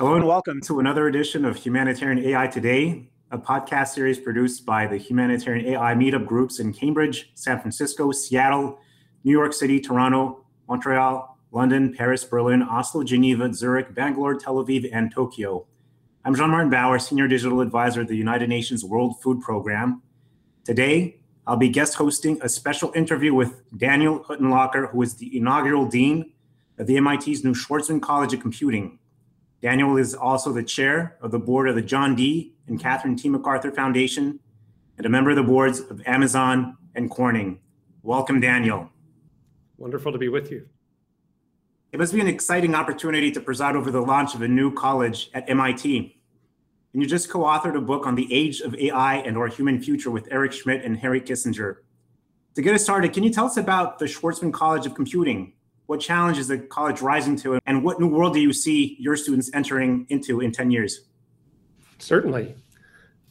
Hello and welcome to another edition of Humanitarian AI Today, a podcast series produced by the Humanitarian AI meetup groups in Cambridge, San Francisco, Seattle, New York City, Toronto, Montreal, London, Paris, Berlin, Oslo, Geneva, Zurich, Bangalore, Tel Aviv, and Tokyo. I'm Jean Martin Bauer, Senior Digital Advisor at the United Nations World Food Program. Today, I'll be guest hosting a special interview with Daniel Huttenlocher, who is the inaugural Dean of the MIT's new Schwarzman College of Computing. Daniel is also the chair of the board of the John D. and Catherine T. MacArthur Foundation and a member of the boards of Amazon and Corning. Welcome, Daniel. Wonderful to be with you. It must be an exciting opportunity to preside over the launch of a new college at MIT. And you just co authored a book on the age of AI and our human future with Eric Schmidt and Henry Kissinger. To get us started, can you tell us about the Schwarzman College of Computing what challenge is the college rising to, and what new world do you see your students entering into in 10 years? Certainly.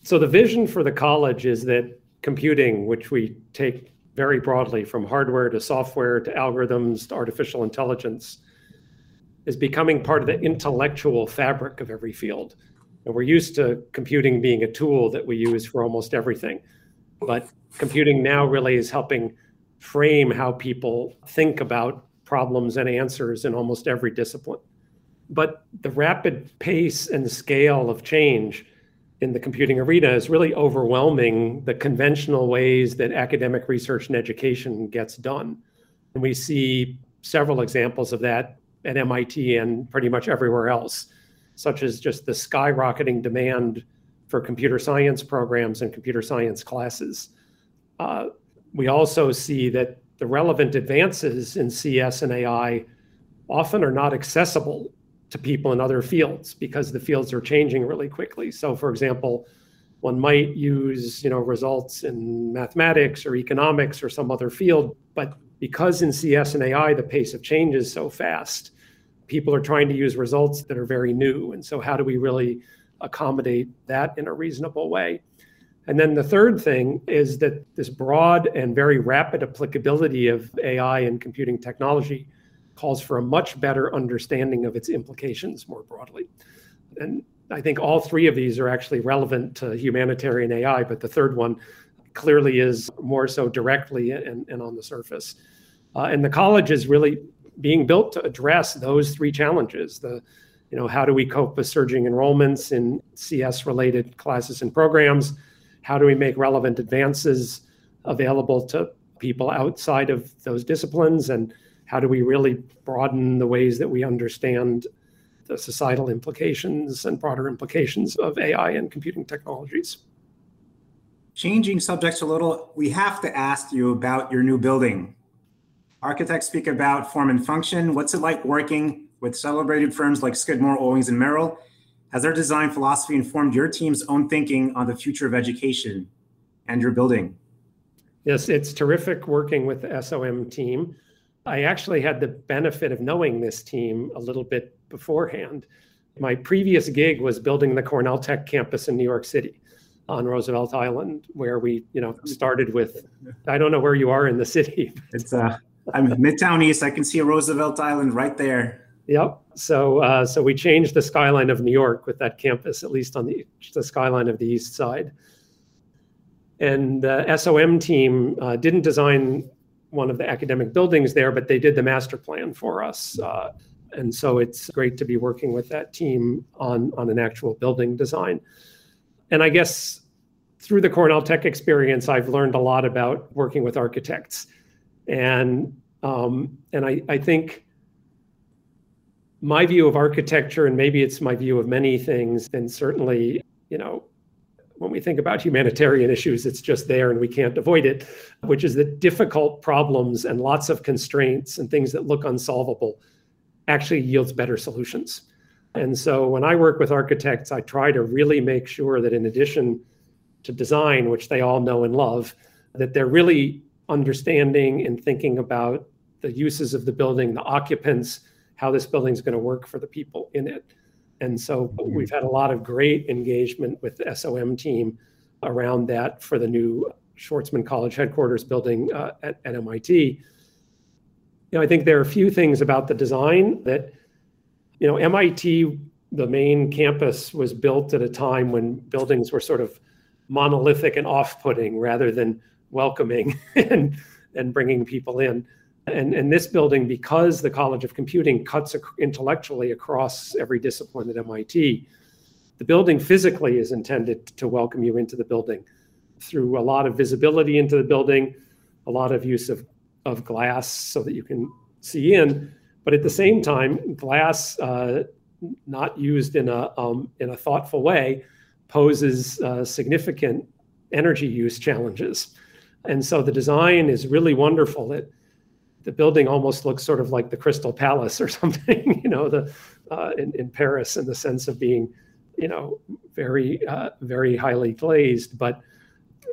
So, the vision for the college is that computing, which we take very broadly from hardware to software to algorithms to artificial intelligence, is becoming part of the intellectual fabric of every field. And we're used to computing being a tool that we use for almost everything. But computing now really is helping frame how people think about problems and answers in almost every discipline. But the rapid pace and scale of change in the computing arena is really overwhelming the conventional ways that academic research and education gets done. And we see several examples of that at MIT and pretty much everywhere else, such as just the skyrocketing demand for computer science programs and computer science classes. Uh, we also see that the relevant advances in CS and AI often are not accessible to people in other fields because the fields are changing really quickly. So, for example, one might use you know results in mathematics or economics or some other field, but because in CS and AI the pace of change is so fast, people are trying to use results that are very new. And so, how do we really accommodate that in a reasonable way? And then the third thing is that this broad and very rapid applicability of AI and computing technology calls for a much better understanding of its implications more broadly. And I think all three of these are actually relevant to humanitarian AI, but the third one clearly is more so directly and, and on the surface. Uh, and the college is really being built to address those three challenges. The, you know, how do we cope with surging enrollments in CS related classes and programs? How do we make relevant advances available to people outside of those disciplines? And how do we really broaden the ways that we understand the societal implications and broader implications of AI and computing technologies? Changing subjects a little, we have to ask you about your new building. Architects speak about form and function. What's it like working with celebrated firms like Skidmore, Owings, and Merrill? Has their design philosophy informed your team's own thinking on the future of education and your building? Yes, it's terrific working with the SOM team. I actually had the benefit of knowing this team a little bit beforehand. My previous gig was building the Cornell Tech campus in New York City on Roosevelt Island, where we, you know, started with. I don't know where you are in the city. It's uh, I'm Midtown East. I can see Roosevelt Island right there. Yep. So uh, so we changed the skyline of New York with that campus, at least on the the skyline of the east side. And the SOM team uh, didn't design one of the academic buildings there, but they did the master plan for us. Uh, and so it's great to be working with that team on on an actual building design. And I guess through the Cornell Tech experience, I've learned a lot about working with architects, and um, and I, I think my view of architecture, and maybe it's my view of many things, and certainly, you know, when we think about humanitarian issues, it's just there and we can't avoid it, which is that difficult problems and lots of constraints and things that look unsolvable actually yields better solutions. And so when I work with architects, I try to really make sure that in addition to design, which they all know and love, that they're really understanding and thinking about the uses of the building, the occupants, how this building is going to work for the people in it. And so mm-hmm. we've had a lot of great engagement with the SOM team around that for the new Schwarzman College headquarters building uh, at, at MIT. You know, I think there are a few things about the design that, you know, MIT the main campus was built at a time when buildings were sort of monolithic and off-putting rather than welcoming and and bringing people in. And, and this building, because the College of Computing cuts intellectually across every discipline at MIT, the building physically is intended to welcome you into the building through a lot of visibility into the building, a lot of use of, of glass so that you can see in. But at the same time, glass uh, not used in a, um, in a thoughtful way poses uh, significant energy use challenges. And so the design is really wonderful. It, the building almost looks sort of like the Crystal Palace or something, you know, the uh, in, in Paris in the sense of being, you know, very uh, very highly glazed, but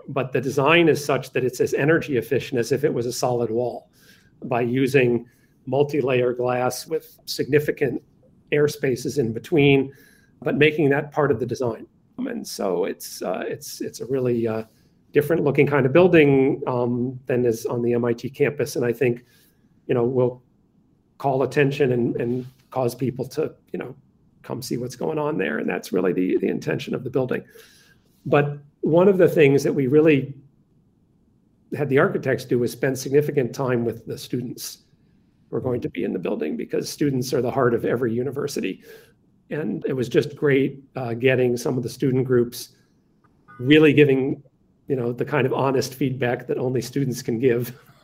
but the design is such that it's as energy efficient as if it was a solid wall by using multi-layer glass with significant air spaces in between, but making that part of the design. And so it's uh, it's it's a really uh, different looking kind of building um, than is on the MIT campus, and I think you know will call attention and, and cause people to you know come see what's going on there, and that's really the the intention of the building. But one of the things that we really had the architects do was spend significant time with the students who are going to be in the building because students are the heart of every university. And it was just great uh, getting some of the student groups really giving, you know, the kind of honest feedback that only students can give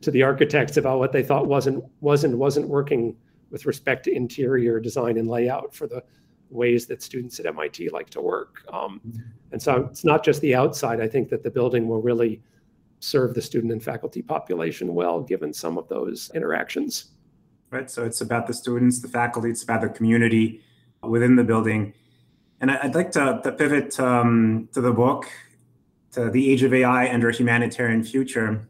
to the architects about what they thought wasn't wasn't wasn't working with respect to interior design and layout for the ways that students at MIT like to work. Um, mm-hmm. and so it's not just the outside. I think that the building will really serve the student and faculty population well, given some of those interactions. Right. So it's about the students, the faculty, it's about the community within the building. And I'd like to, to pivot um, to the book, to The Age of AI and Our Humanitarian Future,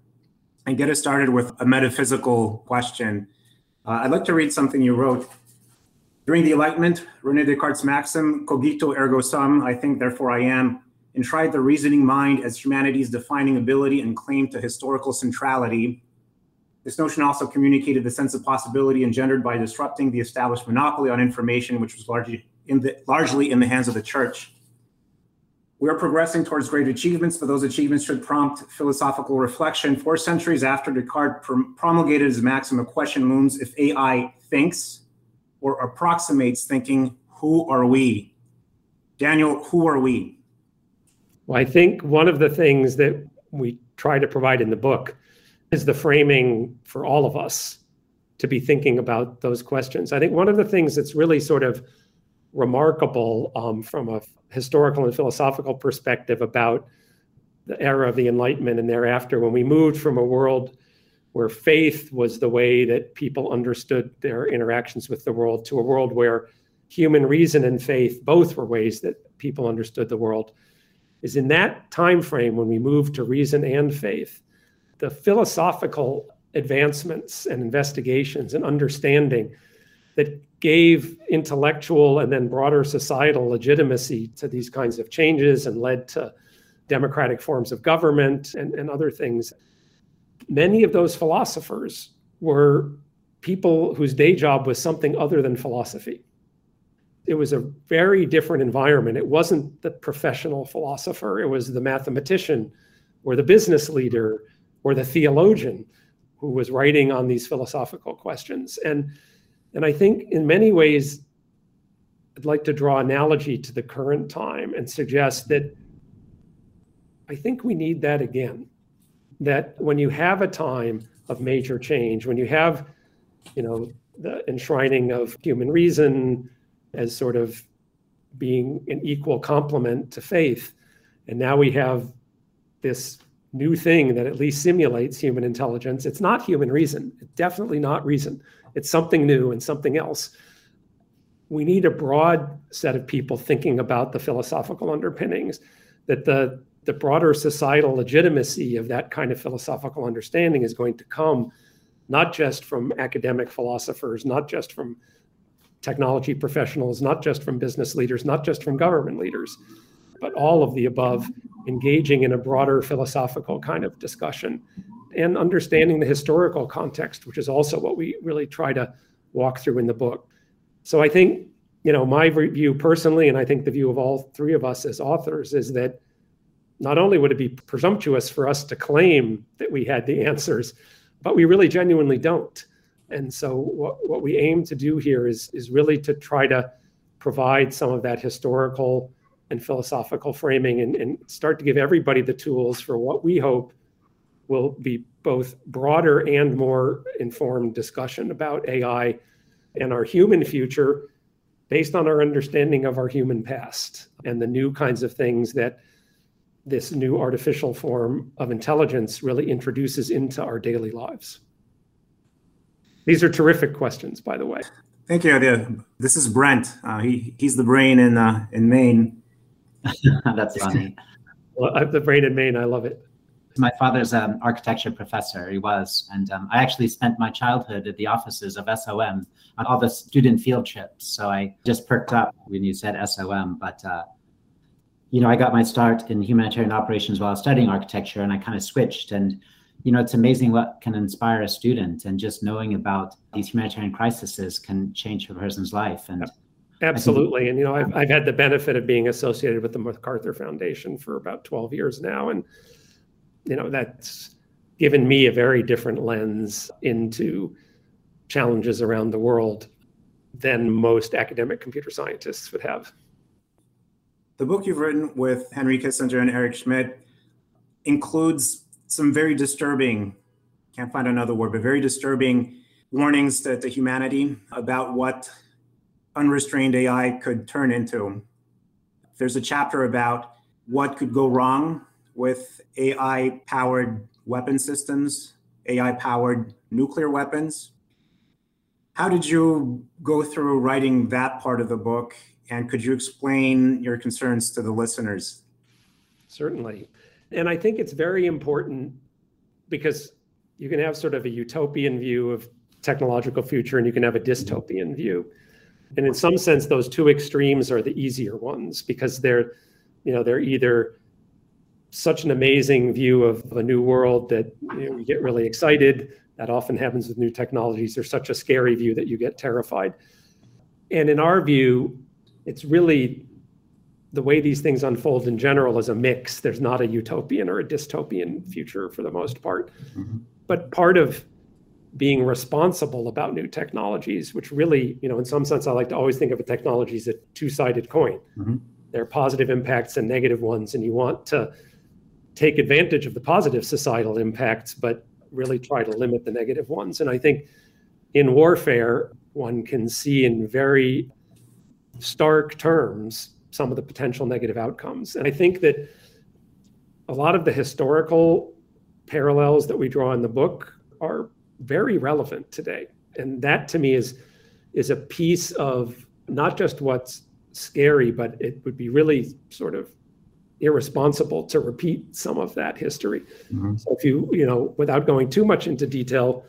and get us started with a metaphysical question. Uh, I'd like to read something you wrote during the Enlightenment, Rene Descartes' maxim, cogito ergo sum, I think, therefore I am, enshrined the reasoning mind as humanity's defining ability and claim to historical centrality. This notion also communicated the sense of possibility engendered by disrupting the established monopoly on information, which was largely in the, largely in the hands of the church. We are progressing towards great achievements, but those achievements should prompt philosophical reflection. Four centuries after Descartes promulgated his maxim, a question looms if AI thinks, or approximates thinking, who are we? Daniel, who are we? Well, I think one of the things that we try to provide in the book is the framing for all of us to be thinking about those questions. I think one of the things that's really sort of remarkable um, from a historical and philosophical perspective about the era of the Enlightenment and thereafter, when we moved from a world where faith was the way that people understood their interactions with the world to a world where human reason and faith both were ways that people understood the world is in that time frame when we moved to reason and faith the philosophical advancements and investigations and understanding that gave intellectual and then broader societal legitimacy to these kinds of changes and led to democratic forms of government and, and other things many of those philosophers were people whose day job was something other than philosophy. It was a very different environment. It wasn't the professional philosopher, it was the mathematician or the business leader or the theologian who was writing on these philosophical questions. And, and I think in many ways, I'd like to draw analogy to the current time and suggest that I think we need that again. That when you have a time of major change, when you have, you know, the enshrining of human reason as sort of being an equal complement to faith, and now we have this new thing that at least simulates human intelligence. It's not human reason. It's definitely not reason. It's something new and something else. We need a broad set of people thinking about the philosophical underpinnings that the the broader societal legitimacy of that kind of philosophical understanding is going to come not just from academic philosophers, not just from technology professionals, not just from business leaders, not just from government leaders, but all of the above, engaging in a broader philosophical kind of discussion and understanding the historical context, which is also what we really try to walk through in the book. So I think you know, my view personally, and I think the view of all three of us as authors, is that not only would it be presumptuous for us to claim that we had the answers, but we really genuinely don't. And so what, what we aim to do here is, is really to try to provide some of that historical and philosophical framing and, and start to give everybody the tools for what we hope will be both broader and more informed discussion about AI and our human future based on our understanding of our human past and the new kinds of things that this new artificial form of intelligence really introduces into our daily lives. These are terrific questions, by the way. Thank you. Adia. This is Brent. Uh, he, he's the brain in uh, in Maine. That's funny. well, I, the brain in Maine, I love it. My father's an um, architecture professor. He was, and um, I actually spent my childhood at the offices of SOM on all the student field trips. So I just perked up when you said SOM, but. Uh, you know, I got my start in humanitarian operations while studying architecture, and I kind of switched. And you know, it's amazing what can inspire a student, and just knowing about these humanitarian crises can change a person's life. And Mm-hmm. absolutely, think, and you know, I've I've had the benefit of being associated with the MacArthur Foundation for about twelve years now, and you know, that's given me a very different lens into challenges around the world than most academic computer scientists would have. The book you've written with Henry Kissinger and Eric Schmidt includes some very disturbing, can't find another word, but very disturbing warnings to, to humanity about what unrestrained AI could turn into. There's a chapter about what could go wrong with AI powered weapon systems, AI powered nuclear weapons. How did you go through writing that part of the book and could you explain your concerns to the listeners? Certainly. And I think it's very important because you can have sort of a utopian view of technological future and you can have a dystopian view. And in some sense, those two extremes are the easier ones because they're, you know, they're either such an amazing view of a new world that you, know, you get really excited. That often happens with new technologies. There's such a scary view that you get terrified. And in our view, it's really the way these things unfold in general is a mix. There's not a utopian or a dystopian future for the most part. Mm-hmm. But part of being responsible about new technologies, which really, you know, in some sense, I like to always think of a technology as a two-sided coin. Mm-hmm. There are positive impacts and negative ones, and you want to take advantage of the positive societal impacts, but really try to limit the negative ones. And I think in warfare, one can see in very stark terms some of the potential negative outcomes. And I think that a lot of the historical parallels that we draw in the book are very relevant today. And that to me is is a piece of not just what's scary, but it would be really sort of irresponsible to repeat some of that history. Mm-hmm. So if you, you know, without going too much into detail,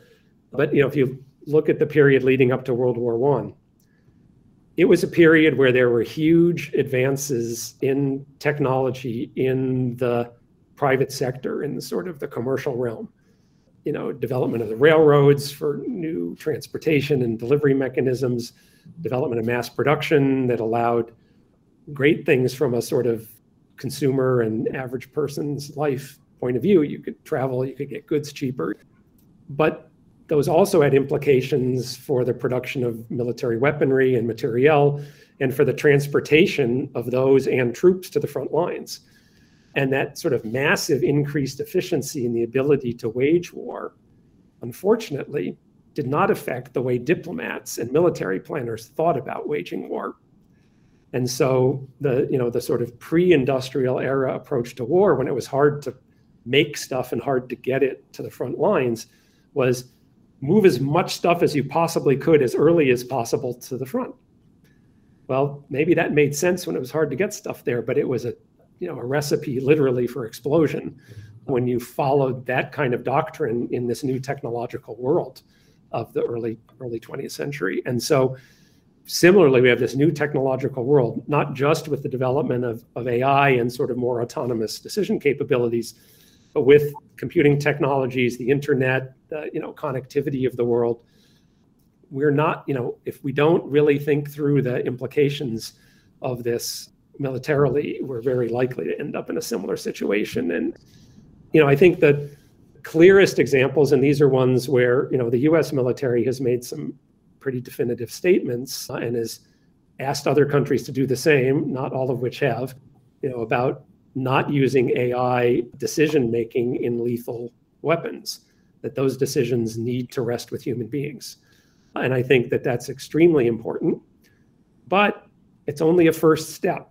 but you know, if you look at the period leading up to World War One, it was a period where there were huge advances in technology in the private sector, in the sort of the commercial realm. You know, development of the railroads for new transportation and delivery mechanisms, development of mass production that allowed great things from a sort of consumer and average person's life point of view. You could travel, you could get goods cheaper. But those also had implications for the production of military weaponry and materiel and for the transportation of those and troops to the front lines. And that sort of massive increased efficiency in the ability to wage war, unfortunately, did not affect the way diplomats and military planners thought about waging war. And so the, you know, the sort of pre-industrial era approach to war, when it was hard to make stuff and hard to get it to the front lines, was move as much stuff as you possibly could as early as possible to the front. Well, maybe that made sense when it was hard to get stuff there, but it was a you know a recipe literally for explosion when you followed that kind of doctrine in this new technological world of the early early 20th century. And so similarly, we have this new technological world, not just with the development of, of AI and sort of more autonomous decision capabilities, but with computing technologies, the internet, you know connectivity of the world, we're not, you know, if we don't really think through the implications of this militarily, we're very likely to end up in a similar situation. And, you know, I think the clearest examples, and these are ones where, you know, the US military has made some pretty definitive statements and has asked other countries to do the same, not all of which have, you know, about not using AI decision making in lethal weapons, that those decisions need to rest with human beings. And I think that that's extremely important. But it's only a first step.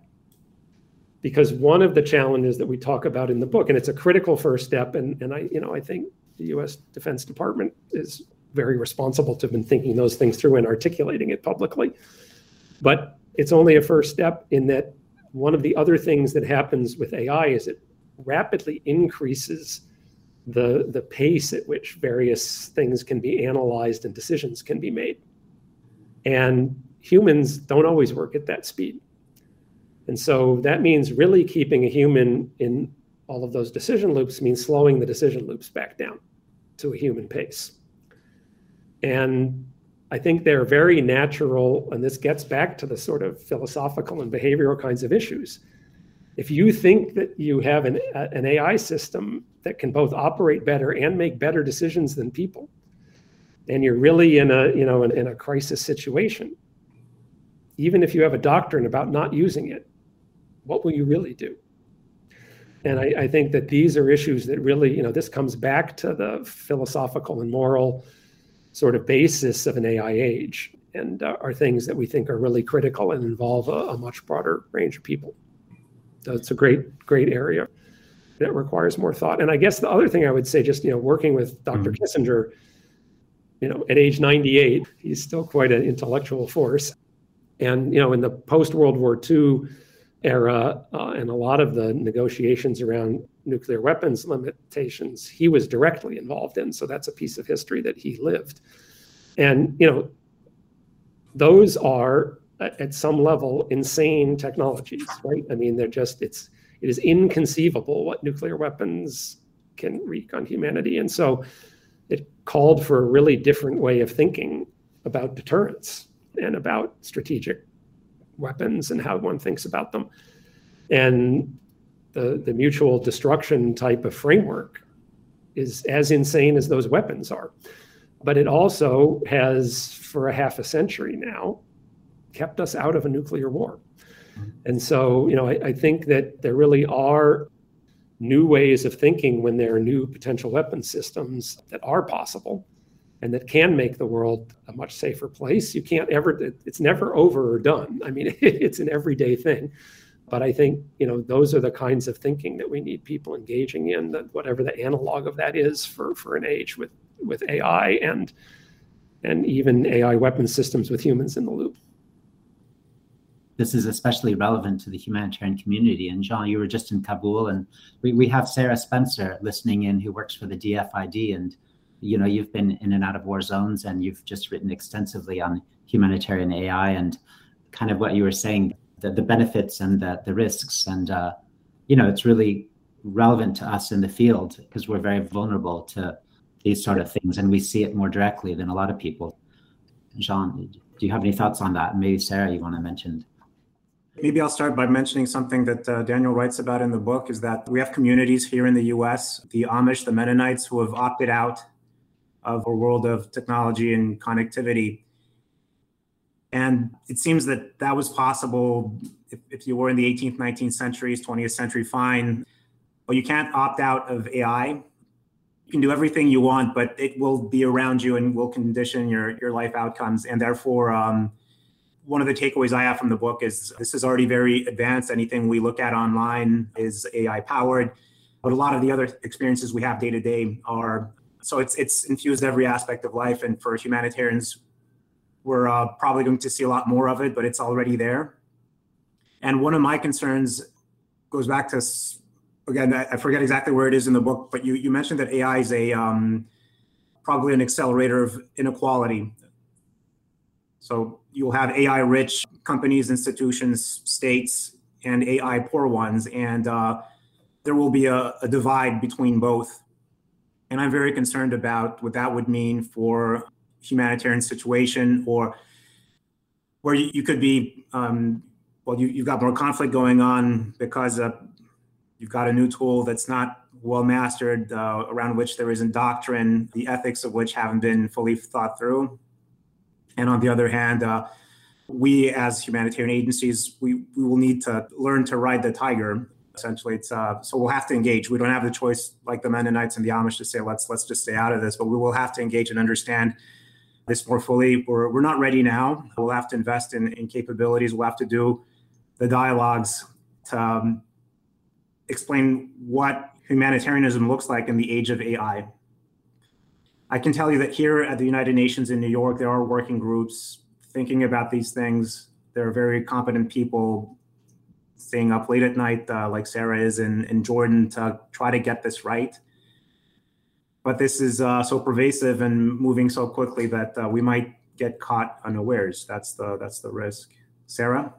Because one of the challenges that we talk about in the book, and it's a critical first step, and, and I, you know, I think the US Defense Department is very responsible to have been thinking those things through and articulating it publicly. But it's only a first step in that one of the other things that happens with AI is it rapidly increases the, the pace at which various things can be analyzed and decisions can be made. And humans don't always work at that speed. And so that means really keeping a human in all of those decision loops means slowing the decision loops back down to a human pace. And I think they're very natural, and this gets back to the sort of philosophical and behavioral kinds of issues. If you think that you have an, uh, an AI system that can both operate better and make better decisions than people, and you're really in a you know in, in a crisis situation, even if you have a doctrine about not using it, what will you really do? And I, I think that these are issues that really you know this comes back to the philosophical and moral sort of basis of an AI age and uh, are things that we think are really critical and involve a, a, much broader range of people. So it's a great, great area that requires more thought. And I guess the other thing I would say, just you know, working with doctor mm-hmm. Kissinger, you know, at age 98, he's still quite an intellectual force. And you know, in the post World War II era, uh, and a lot of the negotiations around nuclear weapons limitations he was directly involved in. So that's a piece of history that he lived. And, you know, those are at some level insane technologies, right? I mean, they're just, it's, it is inconceivable what nuclear weapons can wreak on humanity. And so it called for a really different way of thinking about deterrence and about strategic weapons and how one thinks about them. And the, the mutual destruction type of framework is as insane as those weapons are. But it also has, for a half a century now, kept us out of a nuclear war. Mm-hmm. And so, you know, I, I think that there really are new ways of thinking when there are new potential weapon systems that are possible and that can make the world a much safer place. You can't ever, it's never over or done. I mean, it's an everyday thing. But I think you know those are the kinds of thinking that we need people engaging in. That whatever the analog of that is for for an age with with AI and and even AI weapon systems with humans in the loop. This is especially relevant to the humanitarian community. And Jean, you were just in Kabul, and we, we have Sarah Spencer listening in who works for the DFID. And you know, you've been in and out of war zones, and you've just written extensively on humanitarian AI and kind of what you were saying the, the benefits and the, the risks. And, uh, you know, it's really relevant to us in the field because we're very vulnerable to these sort of things and we see it more directly than a lot of people. Jean, do you have any thoughts on that? Maybe Sarah, you want to mention? Maybe I'll start by mentioning something that uh, Daniel writes about in the book is that we have communities here in the US, the Amish, the Mennonites, who have opted out of a world of technology and connectivity. And it seems that that was possible if, if you were in the 18th, 19th centuries, 20th century, fine. But you can't opt out of AI. You can do everything you want, but it will be around you and will condition your, your life outcomes. And therefore, um, one of the takeaways I have from the book is this is already very advanced. Anything we look at online is AI powered, but a lot of the other experiences we have day to day are. So it's it's infused every aspect of life, and for humanitarians, we're uh, probably going to see a lot more of it, but it's already there. And one of my concerns goes back to, again, I forget exactly where it is in the book, but you, you mentioned that AI is a um, probably an accelerator of inequality. So you'll have AI rich companies, institutions, states, and AI poor ones. And uh, there will be a, a divide between both. And I'm very concerned about what that would mean for humanitarian situation or where you, you could be um, well you, you've got more conflict going on because you've got a new tool that's not well mastered uh, around which there isn't doctrine the ethics of which haven't been fully thought through. And on the other hand uh, we as humanitarian agencies we, we will need to learn to ride the tiger essentially it's uh, so we'll have to engage. We don't have the choice like the mennonites and the amish to say let's let's just stay out of this but we will have to engage and understand this more fully. We're, we're not ready now. We'll have to invest in, in capabilities. We'll have to do the dialogues to um, explain what humanitarianism looks like in the age of ai i can tell you that here at the united nations in new york there are working groups thinking about these things. There are very competent people staying up late at night, uh, like Sarah is in, in Jordan, to try to get this right. But this is uh, so pervasive and moving so quickly that uh, we might get caught unawares. That's the that's the risk. Sarah.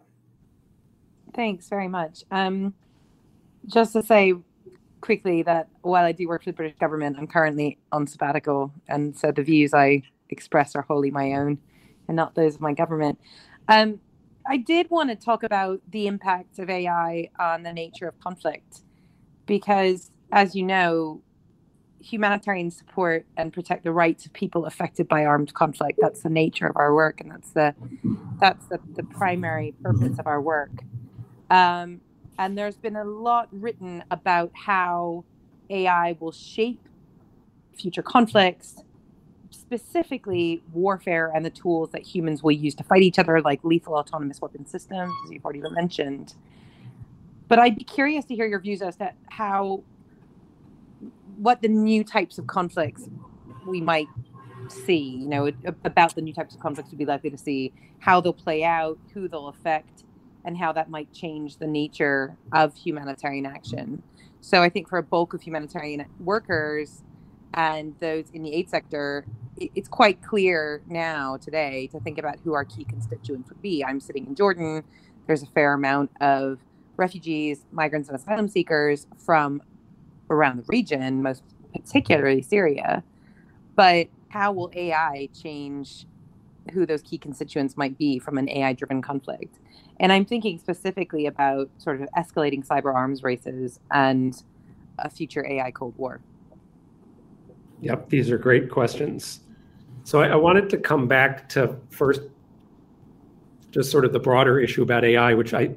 Thanks very much. Um, just to say quickly that while I do work for the British government, I'm currently on sabbatical, and so the views I express are wholly my own and not those of my government. Um, I did want to talk about the impact of AI on the nature of conflict because, as you know, humanitarian support and protect the rights of people affected by armed conflict that's the nature of our work and that's the that's the, the primary purpose of our work. Um, and there's been a lot written about how ai will shape future conflicts specifically warfare and the tools that humans will use to fight each other, like lethal autonomous weapon systems, as you've already mentioned. But I'd be curious to hear your views as to how, what the new types of conflicts we might see, you know, about the new types of conflicts we'd be likely to see, how they'll play out, who they'll affect, and how that might change the nature of humanitarian action. So I think for a bulk of humanitarian workers and those in the aid sector, it's quite clear now today to think about who our key constituents would be. I'm sitting in Jordan. There's a fair amount of refugees, migrants, and asylum seekers from around the region, most particularly Syria. But how will AI change who those key constituents might be from an AI driven conflict? And I'm thinking specifically about sort of escalating cyber arms races and a future AI Cold War. Yep, these are great questions. So I, I wanted to come back to first just sort of the broader issue about AI, which I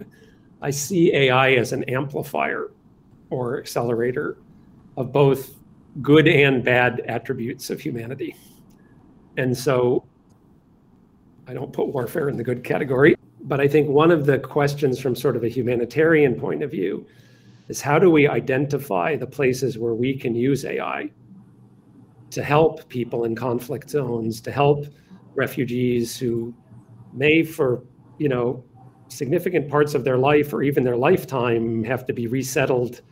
I see AI as an amplifier or accelerator of both good and bad attributes of humanity. And so I don't put warfare in the good category, but I think one of the questions from sort of a humanitarian point of view is how do we identify the places where we can use AI to help people in conflict zones, to help refugees who may, for you know, significant parts of their life or even their lifetime, have to be resettled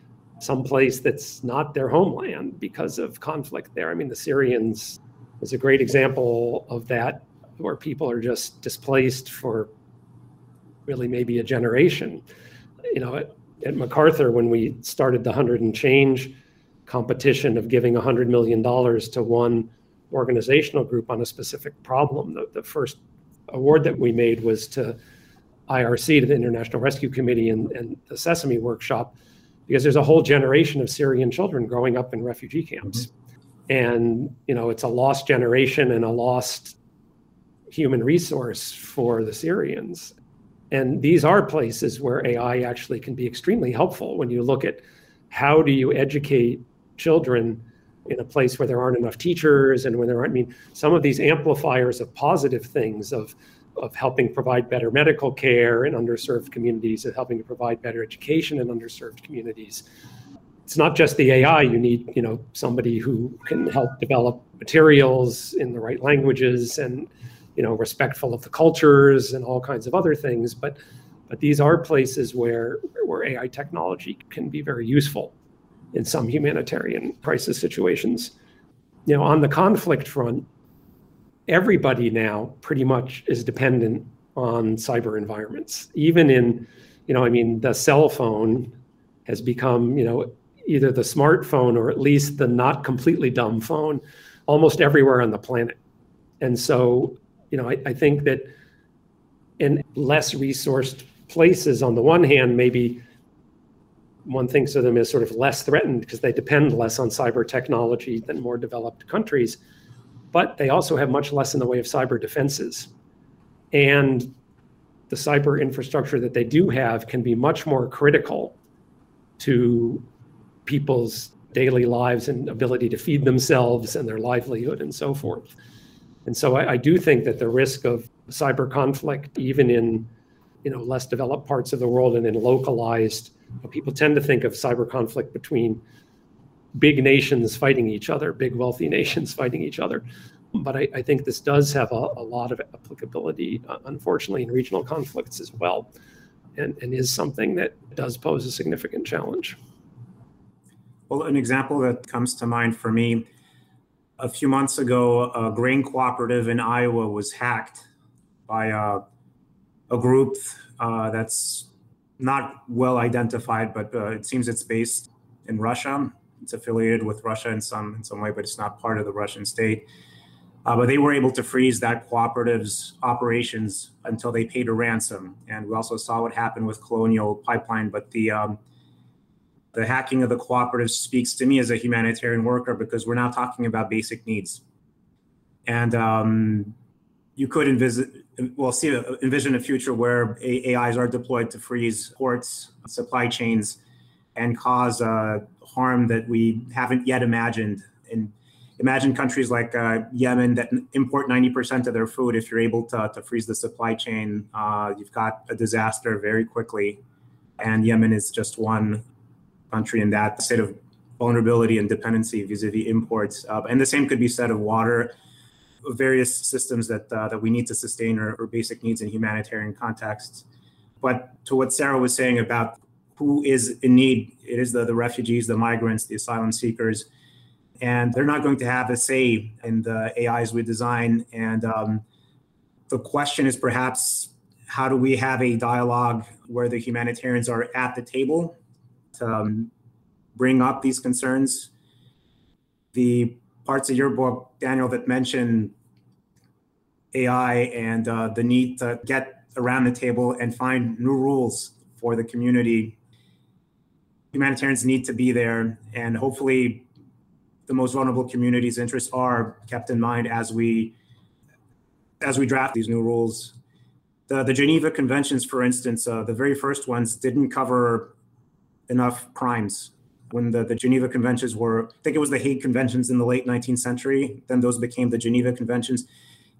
someplace that's not their homeland because of conflict there. I mean, the Syrians is a great example of that, where people are just displaced for really maybe a generation. You know, at, at MacArthur, when we started the 100 and change competition of giving $100 million to one organizational group on a specific problem. The, the first award that we made was to IRC, to the International Rescue Committee, and, and the Sesame Workshop, because there's a whole generation of Syrian children growing up in refugee camps. Mm-hmm. And, you know, it's a lost generation and a lost human resource for the Syrians. And these are places where AI actually can be extremely helpful when you look at how do you educate children in a place where there aren't enough teachers and when there aren't I mean some of these amplifiers of positive things of of helping provide better medical care in underserved communities of helping to provide better education in underserved communities. It's not just the ai you need you know somebody who can help develop materials in the right languages and you know respectful of the cultures and all kinds of other things. But but these are places where where ai technology can be very useful in some humanitarian crisis situations. You know, on the conflict front, everybody now pretty much is dependent on cyber environments. Even in, you know, I mean, the cell phone has become, you know, either the smartphone or at least the not completely dumb phone almost everywhere on the planet. And so, you know, I, I think that in less resourced places, on the one hand, maybe one thinks of them as sort of less threatened because they depend less on cyber technology than more developed countries, but they also have much less in the way of cyber defenses. And the cyber infrastructure that they do have can be much more critical to people's daily lives and ability to feed themselves and their livelihood and so forth. And so I, I do think that the risk of cyber conflict, even in you know less developed parts of the world and in localized people tend to think of cyber conflict between big nations fighting each other big wealthy nations fighting each other but I, I think this does have a, a, lot of applicability, uh, unfortunately, in regional conflicts as well, and, and is something that does pose a significant challenge. Well, an example that comes to mind for me a few months ago, a grain cooperative in Iowa was hacked by a, a group uh, that's not well identified, but uh, it seems it's based in Russia. It's affiliated with Russia in some in some way, but it's not part of the Russian state. Uh, but they were able to freeze that cooperative's operations until they paid a ransom. And we also saw what happened with Colonial Pipeline. But the um, the hacking of the cooperative speaks to me as a humanitarian worker because we're now talking about basic needs. And um, you could envision, well, see, envision a future where AIs are deployed to freeze ports, supply chains, and cause uh, harm that we haven't yet imagined. And imagine countries like uh, Yemen that import 90% of their food. If you're able to, to freeze the supply chain, uh, you've got a disaster very quickly. And Yemen is just one country in that state of vulnerability and dependency vis-a-vis imports. Uh, and the same could be said of water, various systems that uh, that we need to sustain or, or basic needs in humanitarian contexts. But to what Sarah was saying about who is in need, it is the, the refugees, the migrants, the asylum seekers and they're not going to have a say in the AIs we design. And um, the question is perhaps how do we have a dialogue where the humanitarians are at the table to um, bring up these concerns? The parts of your book, Daniel, that mention AI and uh, the need to get around the table and find new rules for the community. Humanitarians need to be there, and hopefully, the most vulnerable communities' interests are kept in mind as we as we draft these new rules. The, the Geneva Conventions, for instance, uh, the very first ones didn't cover enough crimes. When the, the Geneva Conventions were, I think it was the Hague Conventions in the late 19th century, then those became the Geneva Conventions.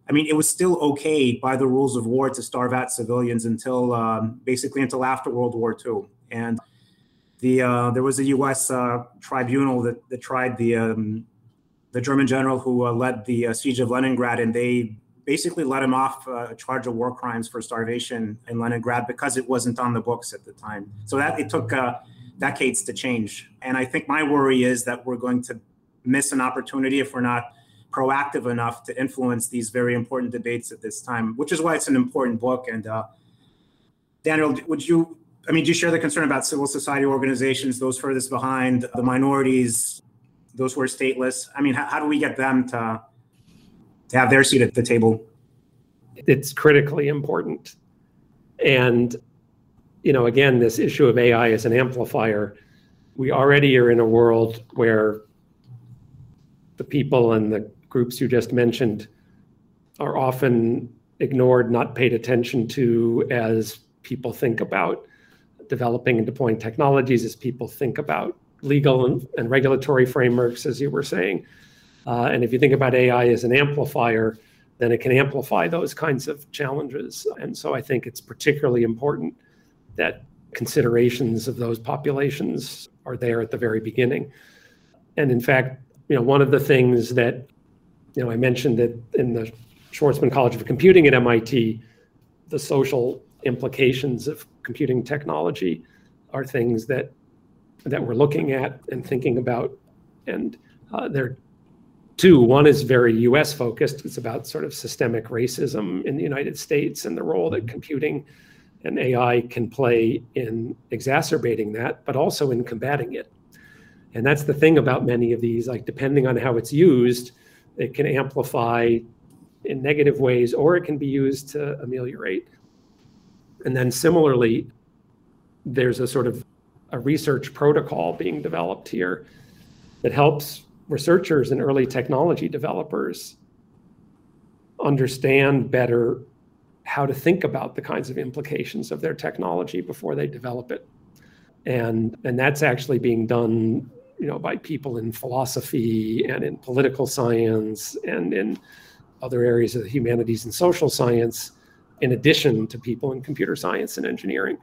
I mean, it was still okay by the rules of war to starve out civilians until um, basically until after World War II. And the uh, there was a U.S. Uh, tribunal that, that tried the um, the German general who uh, led the uh, siege of Leningrad, and they basically let him off uh, a charge of war crimes for starvation in Leningrad because it wasn't on the books at the time. So that it took uh, decades to change. And I think my worry is that we're going to miss an opportunity if we're not proactive enough to influence these very important debates at this time, which is why it's an important book. And uh, Daniel, would you I mean, do you share the concern about civil society organizations, those furthest behind, the minorities, those who are stateless? I mean, how, how do we get them to, to have their seat at the table? It's critically important. And, you know, again, this issue of AI as an amplifier, we already are in a world where the people and the groups you just mentioned are often ignored, not paid attention to as people think about developing and deploying technologies as people think about legal and, and regulatory frameworks, as you were saying. Uh, and if you think about AI as an amplifier, then it can amplify those kinds of challenges. And so I think it's particularly important that considerations of those populations are there at the very beginning. And in fact, you know, one of the things that, you know, I mentioned that in the Schwarzman College of Computing at MIT, the social implications of computing technology are things that that we're looking at and thinking about. And uh, there are two. One is very U.S. focused. It's about sort of systemic racism in the United States and the role that computing and AI can play in exacerbating that, but also in combating it. And that's the thing about many of these. Like depending on how it's used, it can amplify in negative ways or it can be used to ameliorate. And then similarly, there's a sort of a research protocol being developed here that helps researchers and early technology developers understand better how to think about the kinds of implications of their technology before they develop it. And, and that's actually being done you know, by people in philosophy and in political science and in other areas of the humanities and social science, in addition to people in computer science and engineering.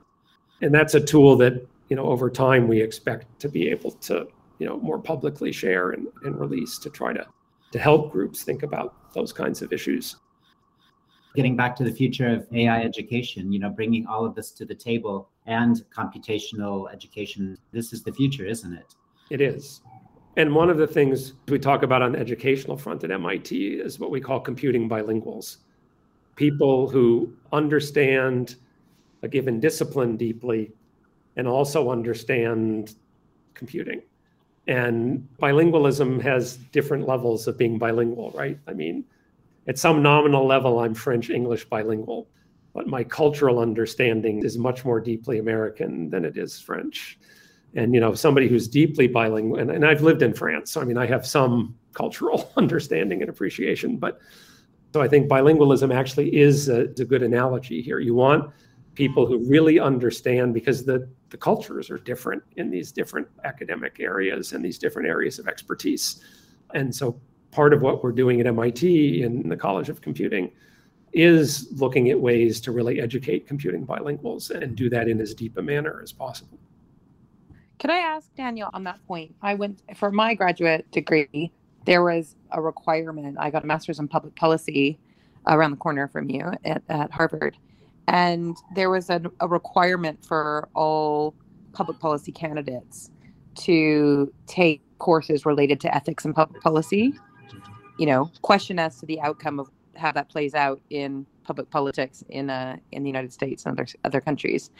And that's a tool that, you know, over time we expect to be able to, you know, more publicly share and, and release to try to, to help groups think about those kinds of issues. Getting back to the future of AI education, you know, bringing all of this to the table and computational education, this is the future, isn't it? It is. And one of the things we talk about on the educational front at MIT is what we call computing bilinguals. People who understand a given discipline deeply and also understand computing. And bilingualism has different levels of being bilingual, right? I mean, at some nominal level, I'm French English bilingual, but my cultural understanding is much more deeply American than it is French. And you know somebody who's deeply bilingual and, and i've lived in france so i mean i have some cultural understanding and appreciation but so i think bilingualism actually is a, a good analogy here. You want people who really understand because the, the cultures are different in these different academic areas and these different areas of expertise. And so part of what we're doing at mit in the college of computing is looking at ways to really educate computing bilinguals and do that in as deep a manner as possible can I ask Daniel on that point? I went for my graduate degree, there was a requirement. I got a master's in public policy around the corner from you at, at Harvard. And there was a, a requirement for all public policy candidates to take courses related to ethics and public policy. You know, question as to the outcome of how that plays out in public politics in uh, in the United States and other other countries.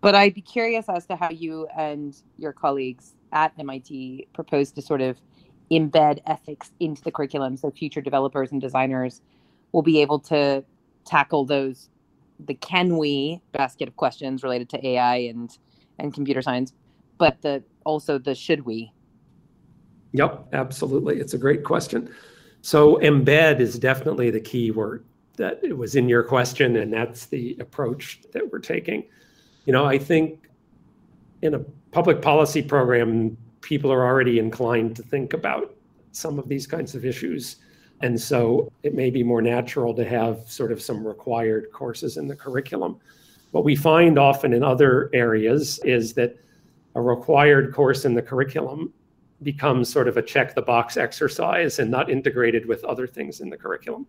But I'd be curious as to how you and your colleagues at MIT propose to sort of embed ethics into the curriculum so future developers and designers will be able to tackle those the can we basket of questions related to AI and and computer science, but the also the should we. Yep, absolutely. It's a great question. So embed is definitely the key word that was in your question, and that's the approach that we're taking you know, I think in a public policy program, people are already inclined to think about some of these kinds of issues. And so it may be more natural to have sort of some required courses in the curriculum. What we find often in other areas is that a required course in the curriculum becomes sort of a check the box exercise and not integrated with other things in the curriculum.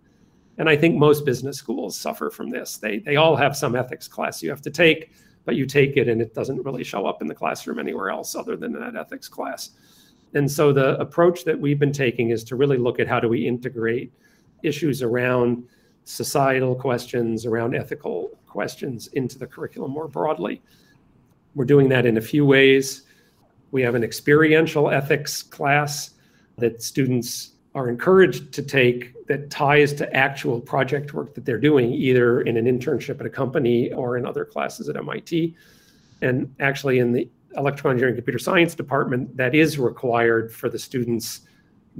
And I think most business schools suffer from this. They, they all have some ethics class you have to take but you take it and it doesn't really show up in the classroom anywhere else other than that ethics class. And so the approach that we've been taking is to really look at how do we integrate issues around societal questions, around ethical questions into the curriculum more broadly. We're doing that in a few ways. We have an experiential ethics class that students are encouraged to take that ties to actual project work that they're doing, either in an internship at a company or in other classes at MIT. And actually, in the electrical engineering computer science department, that is required for the students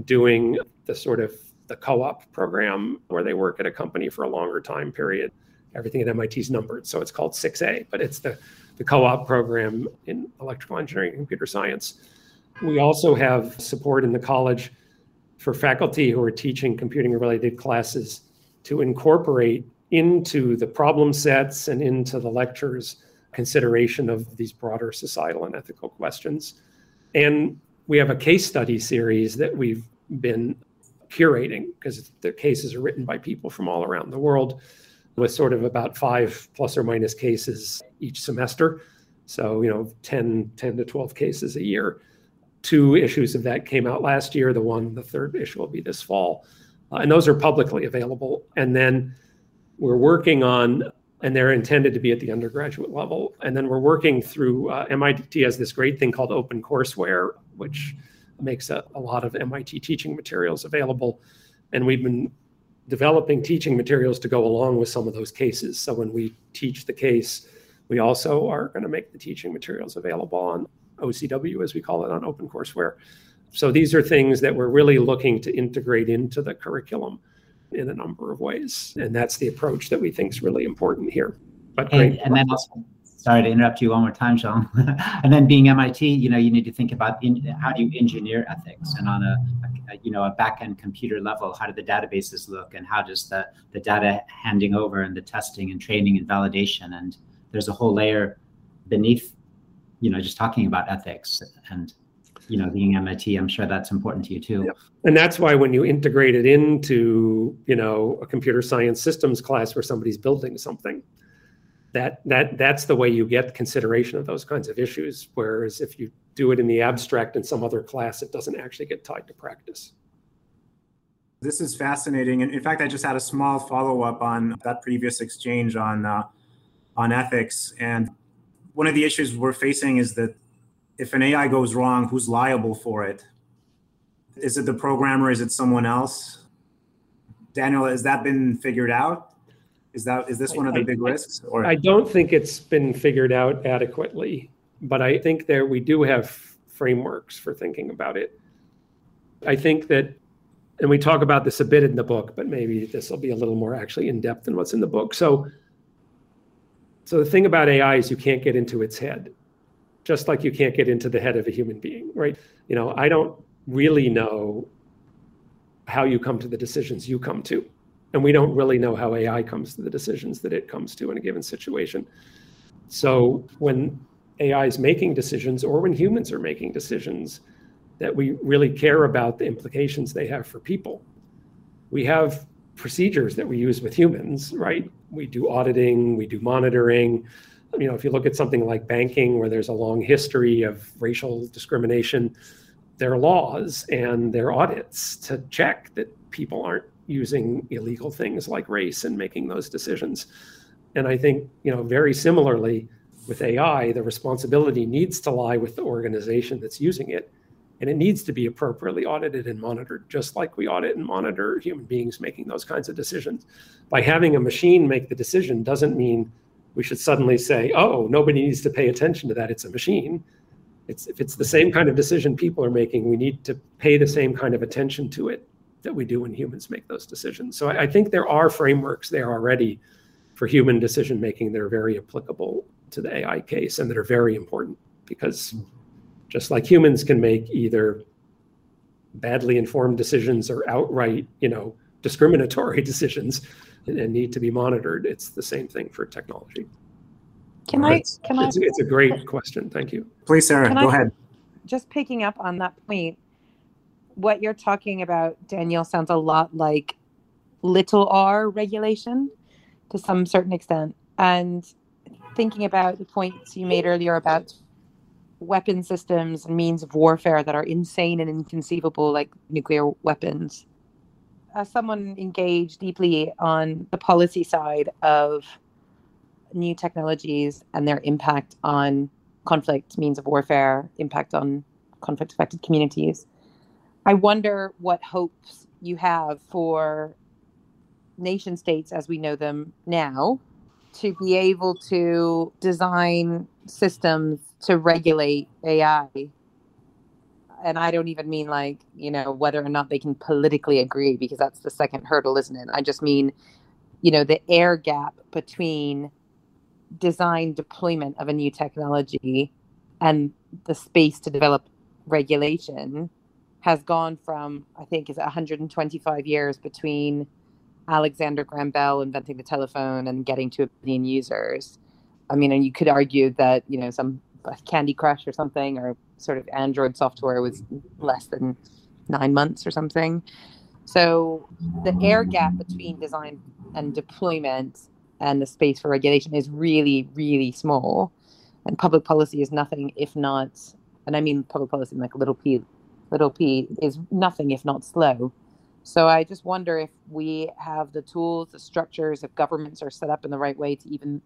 doing the sort of the co-op program where they work at a company for a longer time period. Everything at MIT is numbered, so it's called 6A, but it's the, the co-op program in electrical engineering and computer science. We also have support in the college for faculty who are teaching computing related classes to incorporate into the problem sets and into the lectures consideration of these broader societal and ethical questions. And we have a case study series that we've been curating because the cases are written by people from all around the world with sort of about five plus or minus cases each semester. So, you know, 10, 10 to 12 cases a year two issues of that came out last year. The one, the third issue will be this fall. Uh, and those are publicly available. And then we're working on, and they're intended to be at the undergraduate level. And then we're working through, uh, MIT has this great thing called Open Courseware, which makes a, a lot of MIT teaching materials available. And we've been developing teaching materials to go along with some of those cases. So when we teach the case, we also are going to make the teaching materials available on OCW, as we call it, on OpenCourseWare. So these are things that we're really looking to integrate into the curriculum in a number of ways. And that's the approach that we think is really important here. But and, and then also, sorry to interrupt you one more time, Sean. and then being MIT, you know, you need to think about in, how do you engineer ethics and on a, a, you know a back end computer level, how do the databases look and how does the the data handing over and the testing and training and validation and there's a whole layer beneath, you know, just talking about ethics and you know being MIT. I'm sure that's important to you too. Yep. And that's why when you integrate it into you know a computer science systems class where somebody's building something that that that's the way you get consideration of those kinds of issues whereas if you do it in the abstract in some other class it doesn't actually get tied to practice. This is fascinating and in fact i just had a small follow-up on that previous exchange on uh, on ethics and one of the issues we're facing is that if an ai goes wrong who's liable for it? Is it the programmer? Is it someone else? Daniel has that been figured out is that is this one of the big risks? Or I don't think it's been figured out adequately, but I think there we do have frameworks for thinking about it. I think that, and we talk about this a bit in the book, but maybe this will be a little more actually in depth than what's in the book. So, so the thing about AI is you can't get into its head, just like you can't get into the head of a human being, right? You know, I don't really know how you come to the decisions you come to and we don't really know how AI comes to the decisions that it comes to in a given situation. So when AI is making decisions, or when humans are making decisions, that we really care about the implications they have for people. We have procedures that we use with humans, right? We do auditing, we do monitoring. You know, if you look at something like banking, where there's a long history of racial discrimination, there are laws and there are audits to check that people aren't using illegal things like race and making those decisions. And I think, you know, very similarly with AI, the responsibility needs to lie with the organization that's using it. And it needs to be appropriately audited and monitored, just like we audit and monitor human beings making those kinds of decisions. By having a machine make the decision doesn't mean we should suddenly say, oh, nobody needs to pay attention to that. It's a machine. It's, if it's the same kind of decision people are making, we need to pay the same kind of attention to it that we do when humans make those decisions. So I, I think there are frameworks there already for human decision making that are very applicable to the AI case and that are very important because just like humans can make either badly informed decisions or outright, you know, discriminatory decisions and need to be monitored, it's the same thing for technology. Can I? Can it's, I? It's a great question. Thank you. Please, Sarah, can go I, ahead. Just picking up on that point, what you're talking about, Daniel, sounds a lot like little r regulation to some certain extent. And thinking about the points you made earlier about weapon systems and means of warfare that are insane and inconceivable, like nuclear weapons. As someone engaged deeply on the policy side of new technologies and their impact on conflict, means of warfare, impact on conflict affected communities, I wonder what hopes you have for nation states as we know them now to be able to design systems to regulate AI. And I don't even mean like, you know, whether or not they can politically agree, because that's the second hurdle, isn't it? I just mean, you know, the air gap between design deployment of a new technology and the space to develop regulation has gone from I think is 125 years between Alexander Graham Bell inventing the telephone and getting to a billion users. I mean, and you could argue that you know some uh, Candy Crush or something or sort of Android software was less than nine months or something. So the air gap between design and deployment and the space for regulation is really, really small. And public policy is nothing if not, and I mean public policy like a little p little p is nothing if not slow. So I just wonder if we have the tools, the structures, if governments are set up in the right way to even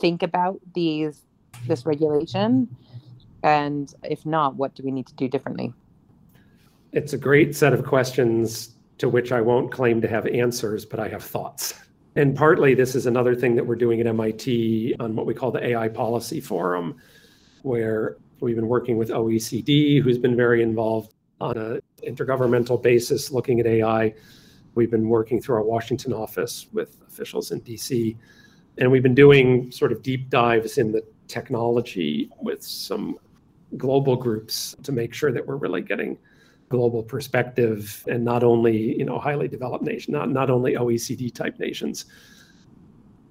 think about these this regulation, and if not, what do we need to do differently? It's a great set of questions to which I won't claim to have answers, but I have thoughts. And partly this is another thing that we're doing at MIT on what we call the AI Policy Forum, where we've been working with OECD, who's been very involved on an intergovernmental basis looking at AI. We've been working through our Washington office with officials in DC. And we've been doing sort of deep dives in the technology with some global groups to make sure that we're really getting global perspective and not only you know highly developed nation not, not only oecd type nations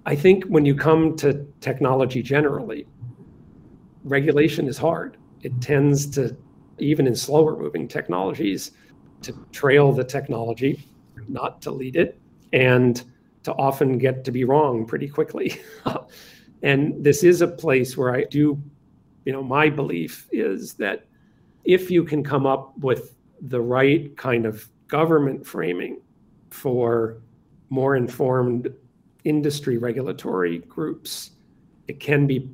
i think when you come to technology generally regulation is hard. It tends to even in slower moving technologies to trail the technology not to lead it and to often get to be wrong pretty quickly. And this is a place where i do you know my belief is that if you can come up with the right kind of government framing for more informed industry regulatory groups, it can be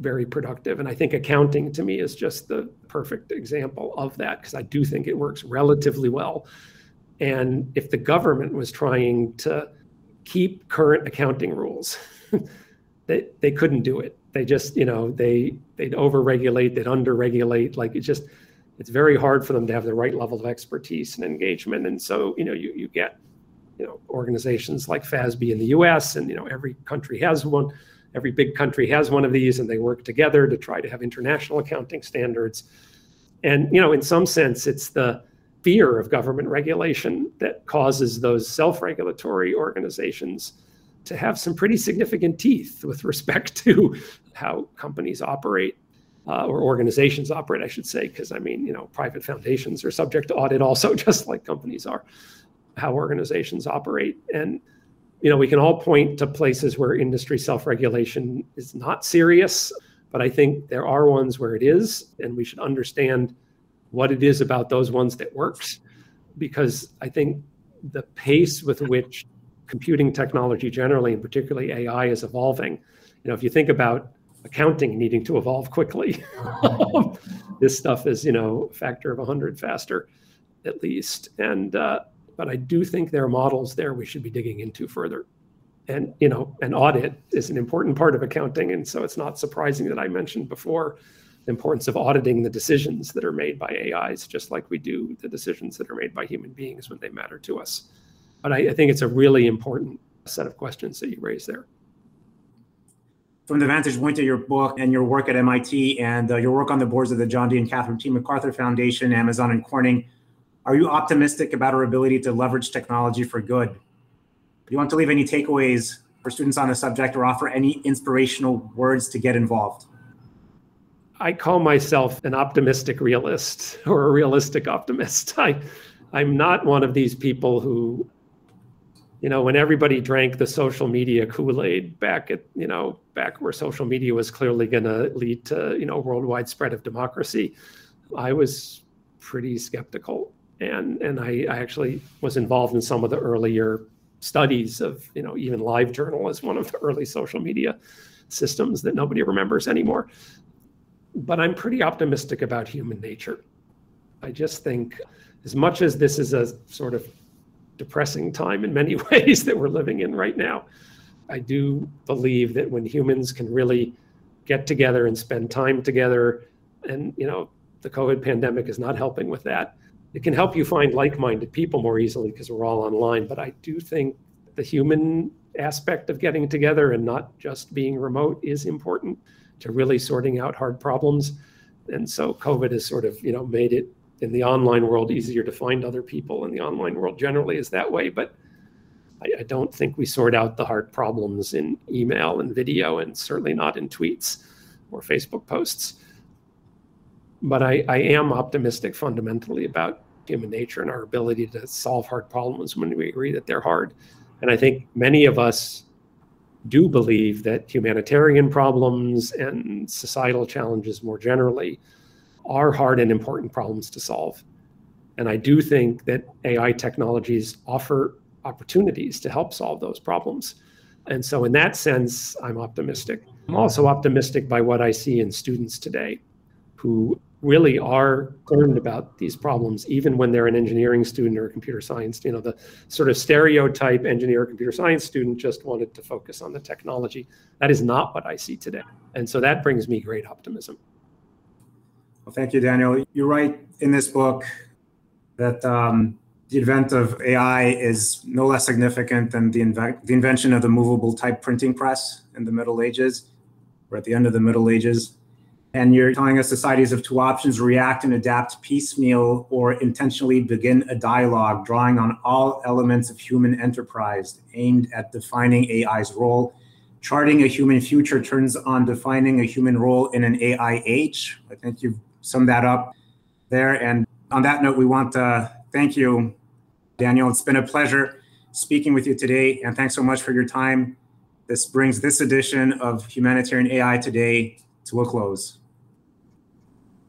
very productive. And I think accounting to me is just the perfect example of that because I do think it works relatively well. And if the government was trying to keep current accounting rules, they, they couldn't do it. They just, you know, they they'd overregulate, they'd underregulate. Like it just it's very hard for them to have the right level of expertise and engagement. And so, you know, you, you get, you know, organizations like FASB in the US, and, you know, every country has one, every big country has one of these, and they work together to try to have international accounting standards. And, you know, in some sense, it's the fear of government regulation that causes those self regulatory organizations to have some pretty significant teeth with respect to how companies operate uh, or organizations operate, I should say, because I mean, you know, private foundations are subject to audit also, just like companies are, how organizations operate. And, you know, we can all point to places where industry self regulation is not serious, but I think there are ones where it is, and we should understand what it is about those ones that works. Because I think the pace with which computing technology generally, and particularly AI, is evolving. You know, if you think about accounting needing to evolve quickly. this stuff is, you know, a factor of 100 faster, at least. And uh, but I do think there are models there we should be digging into further. And you know, an audit is an important part of accounting, and so it's not surprising that I mentioned before the importance of auditing the decisions that are made by AIs, just like we do the decisions that are made by human beings when they matter to us. But I, I think it's a really important set of questions that you raise there from the vantage point of your book and your work at MIT and uh, your work on the boards of the John D. and Catherine T. MacArthur Foundation, Amazon, and Corning, are you optimistic about our ability to leverage technology for good? Do you want to leave any takeaways for students on the subject or offer any inspirational words to get involved? I call myself an optimistic realist or a realistic optimist. I, I'm not one of these people who you know, when everybody drank the social media Kool-Aid back at, you know, back where social media was clearly going to lead to, you know, worldwide spread of democracy, I was pretty skeptical. And and I, I actually was involved in some of the earlier studies of, you know, even LiveJournal as one of the early social media systems that nobody remembers anymore. But I'm pretty optimistic about human nature. I just think as much as this is a sort of depressing time in many ways that we're living in right now. I do believe that when humans can really get together and spend time together, and you know, the COVID pandemic is not helping with that. It can help you find like-minded people more easily because we're all online. But I do think the human aspect of getting together and not just being remote is important to really sorting out hard problems. And so COVID has sort of, you know, made it in the online world easier to find other people in the online world generally is that way but I, I, don't think we sort out the hard problems in email and video and certainly not in tweets or facebook posts but I, I am optimistic fundamentally about human nature and our ability to solve hard problems when we agree that they're hard and i think many of us do believe that humanitarian problems and societal challenges more generally are hard and important problems to solve. And I do think that AI technologies offer opportunities to help solve those problems. And so, in that sense, I'm optimistic. I'm also optimistic by what I see in students today who really are learned about these problems, even when they're an engineering student or a computer science. You know, the sort of stereotype engineer or computer science student just wanted to focus on the technology. That is not what I see today. And so that brings me great optimism. Well, thank you, Daniel. You write in this book that um, the advent of AI is no less significant than the, inve- the invention of the movable type printing press in the Middle Ages, or at the end of the Middle Ages. And you're telling us societies have two options react and adapt piecemeal or intentionally begin a dialogue drawing on all elements of human enterprise aimed at defining AI's role. Charting a human future turns on defining a human role in an AI age. I think you've summed that up there. And on that note, we want to thank you, Daniel. It's been a pleasure speaking with you today. And thanks so much for your time. This brings this edition of Humanitarian AI Today to a close.